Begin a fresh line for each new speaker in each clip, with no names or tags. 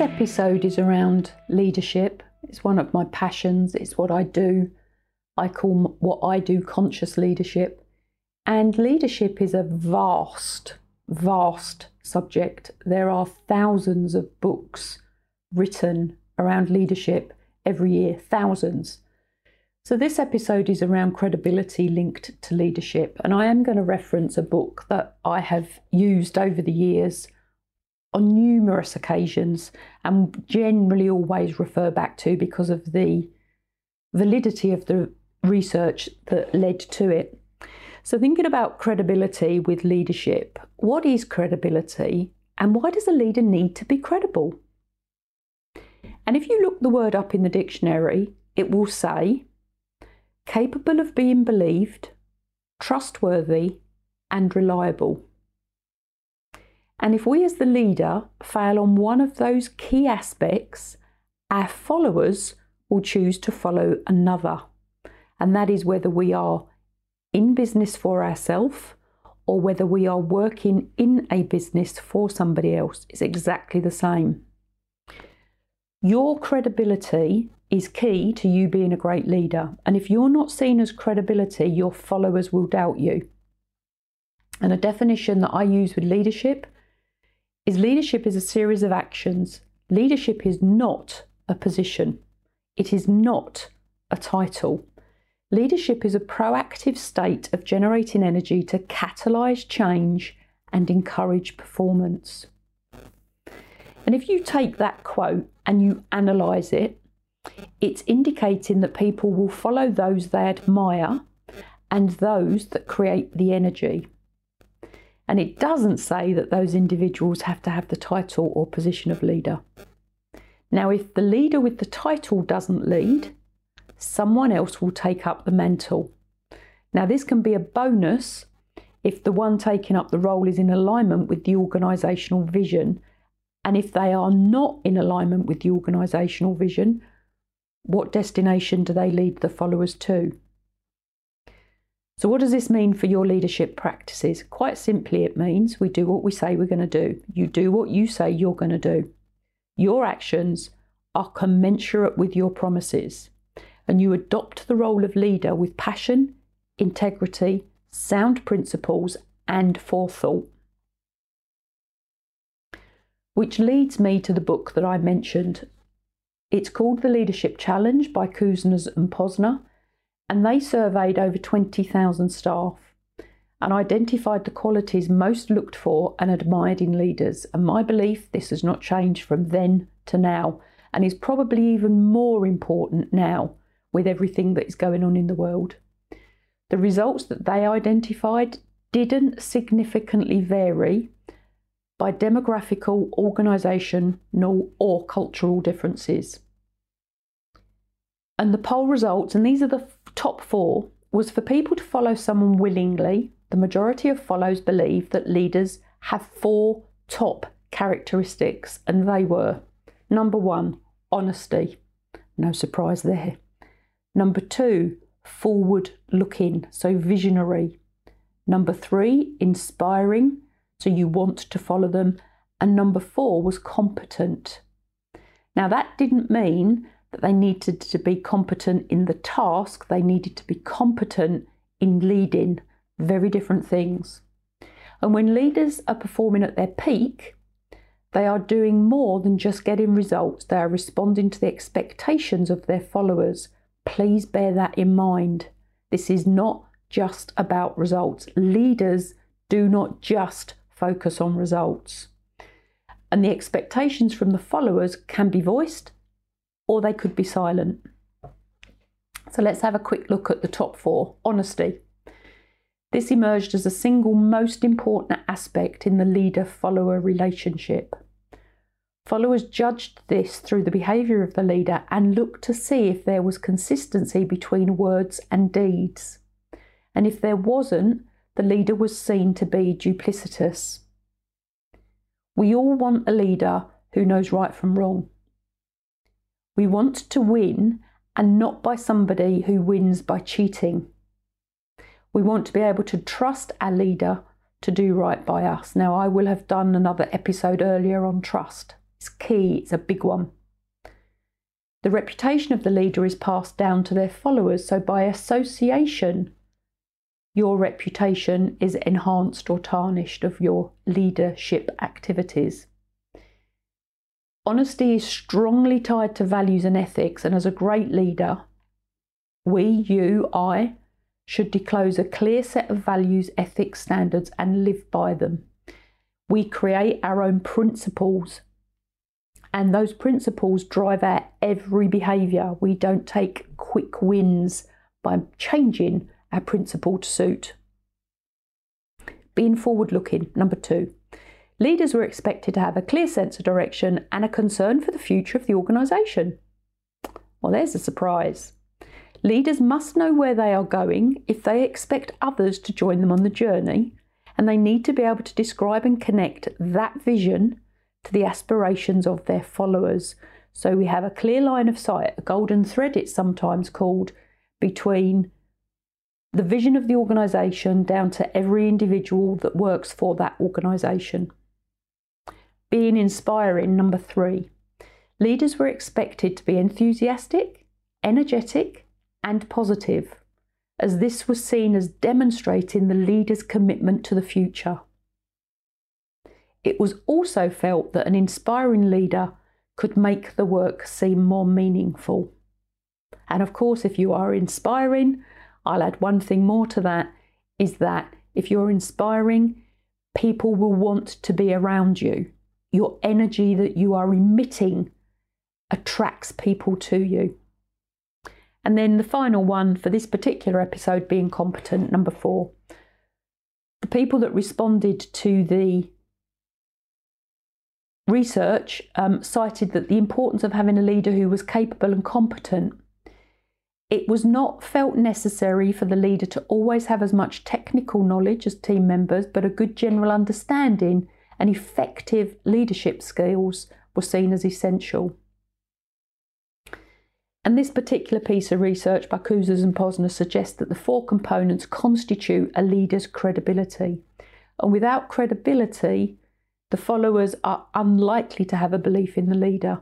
This episode is around leadership. It's one of my passions, it's what I do. I call what I do conscious leadership. And leadership is a vast, vast subject. There are thousands of books written around leadership every year, thousands. So, this episode is around credibility linked to leadership. And I am going to reference a book that I have used over the years on numerous occasions and generally always refer back to because of the validity of the research that led to it. So, thinking about credibility with leadership, what is credibility and why does a leader need to be credible? And if you look the word up in the dictionary, it will say capable of being believed, trustworthy, and reliable. And if we as the leader fail on one of those key aspects, our followers will choose to follow another. And that is whether we are in business for ourselves or whether we are working in a business for somebody else. It's exactly the same. Your credibility is key to you being a great leader. And if you're not seen as credibility, your followers will doubt you. And a definition that I use with leadership is leadership is a series of actions. Leadership is not a position. It is not a title. Leadership is a proactive state of generating energy to catalyse change and encourage performance. And if you take that quote and you analyse it, it's indicating that people will follow those they admire and those that create the energy. And it doesn't say that those individuals have to have the title or position of leader. Now, if the leader with the title doesn't lead, someone else will take up the mantle. Now, this can be a bonus if the one taking up the role is in alignment with the organisational vision. And if they are not in alignment with the organisational vision, what destination do they lead the followers to? So, what does this mean for your leadership practices? Quite simply, it means we do what we say we're going to do. You do what you say you're going to do. Your actions are commensurate with your promises and you adopt the role of leader with passion, integrity, sound principles, and forethought. Which leads me to the book that I mentioned. It's called The Leadership Challenge by Kouzes and Posner, and they surveyed over 20,000 staff and identified the qualities most looked for and admired in leaders. And my belief this has not changed from then to now and is probably even more important now with everything that is going on in the world. The results that they identified didn't significantly vary by demographical, organisational, or cultural differences. And the poll results, and these are the top four, was for people to follow someone willingly. The majority of follows believe that leaders have four top characteristics, and they were number one, honesty. No surprise there. Number two, forward looking, so visionary. Number three, inspiring, so you want to follow them. And number four was competent. Now, that didn't mean that they needed to be competent in the task, they needed to be competent in leading. Very different things. And when leaders are performing at their peak, they are doing more than just getting results, they are responding to the expectations of their followers Please bear that in mind. This is not just about results. Leaders do not just focus on results. And the expectations from the followers can be voiced or they could be silent. So let's have a quick look at the top four. Honesty. This emerged as a single most important aspect in the leader follower relationship. Followers judged this through the behaviour of the leader and looked to see if there was consistency between words and deeds. And if there wasn't, the leader was seen to be duplicitous. We all want a leader who knows right from wrong. We want to win and not by somebody who wins by cheating. We want to be able to trust our leader to do right by us. Now, I will have done another episode earlier on trust. It's key, it's a big one. The reputation of the leader is passed down to their followers, so by association, your reputation is enhanced or tarnished of your leadership activities. Honesty is strongly tied to values and ethics, and as a great leader, we, you, I, should disclose a clear set of values, ethics, standards, and live by them. We create our own principles and those principles drive our every behaviour. We don't take quick wins by changing our principle to suit. Being forward looking, number two. Leaders were expected to have a clear sense of direction and a concern for the future of the organisation. Well, there's a surprise. Leaders must know where they are going if they expect others to join them on the journey, and they need to be able to describe and connect that vision to the aspirations of their followers. So we have a clear line of sight, a golden thread, it's sometimes called, between the vision of the organisation down to every individual that works for that organisation. Being inspiring, number three. Leaders were expected to be enthusiastic, energetic, and positive, as this was seen as demonstrating the leader's commitment to the future. It was also felt that an inspiring leader could make the work seem more meaningful. And of course, if you are inspiring, I'll add one thing more to that is that if you're inspiring, people will want to be around you. Your energy that you are emitting attracts people to you. And then the final one for this particular episode being competent, number four. The people that responded to the Research um, cited that the importance of having a leader who was capable and competent. It was not felt necessary for the leader to always have as much technical knowledge as team members, but a good general understanding and effective leadership skills were seen as essential. And this particular piece of research by Kouzes and Posner suggests that the four components constitute a leader's credibility. And without credibility, the followers are unlikely to have a belief in the leader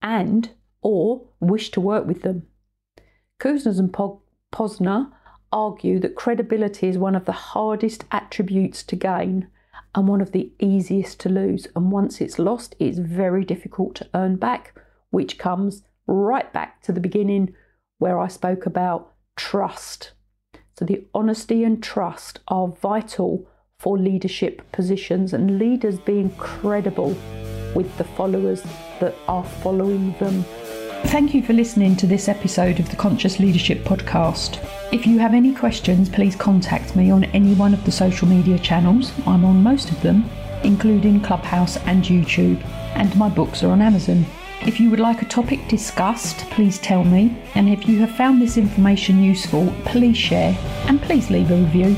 and or wish to work with them. Kouzes and Posner argue that credibility is one of the hardest attributes to gain and one of the easiest to lose. And once it's lost, it's very difficult to earn back, which comes right back to the beginning where I spoke about trust. So, the honesty and trust are vital for leadership positions and leaders being credible with the followers that are following them. Thank you for listening to this episode of the Conscious Leadership Podcast. If you have any questions, please contact me on any one of the social media channels. I'm on most of them, including Clubhouse and YouTube, and my books are on Amazon. If you would like a topic discussed, please tell me. And if you have found this information useful, please share and please leave a review.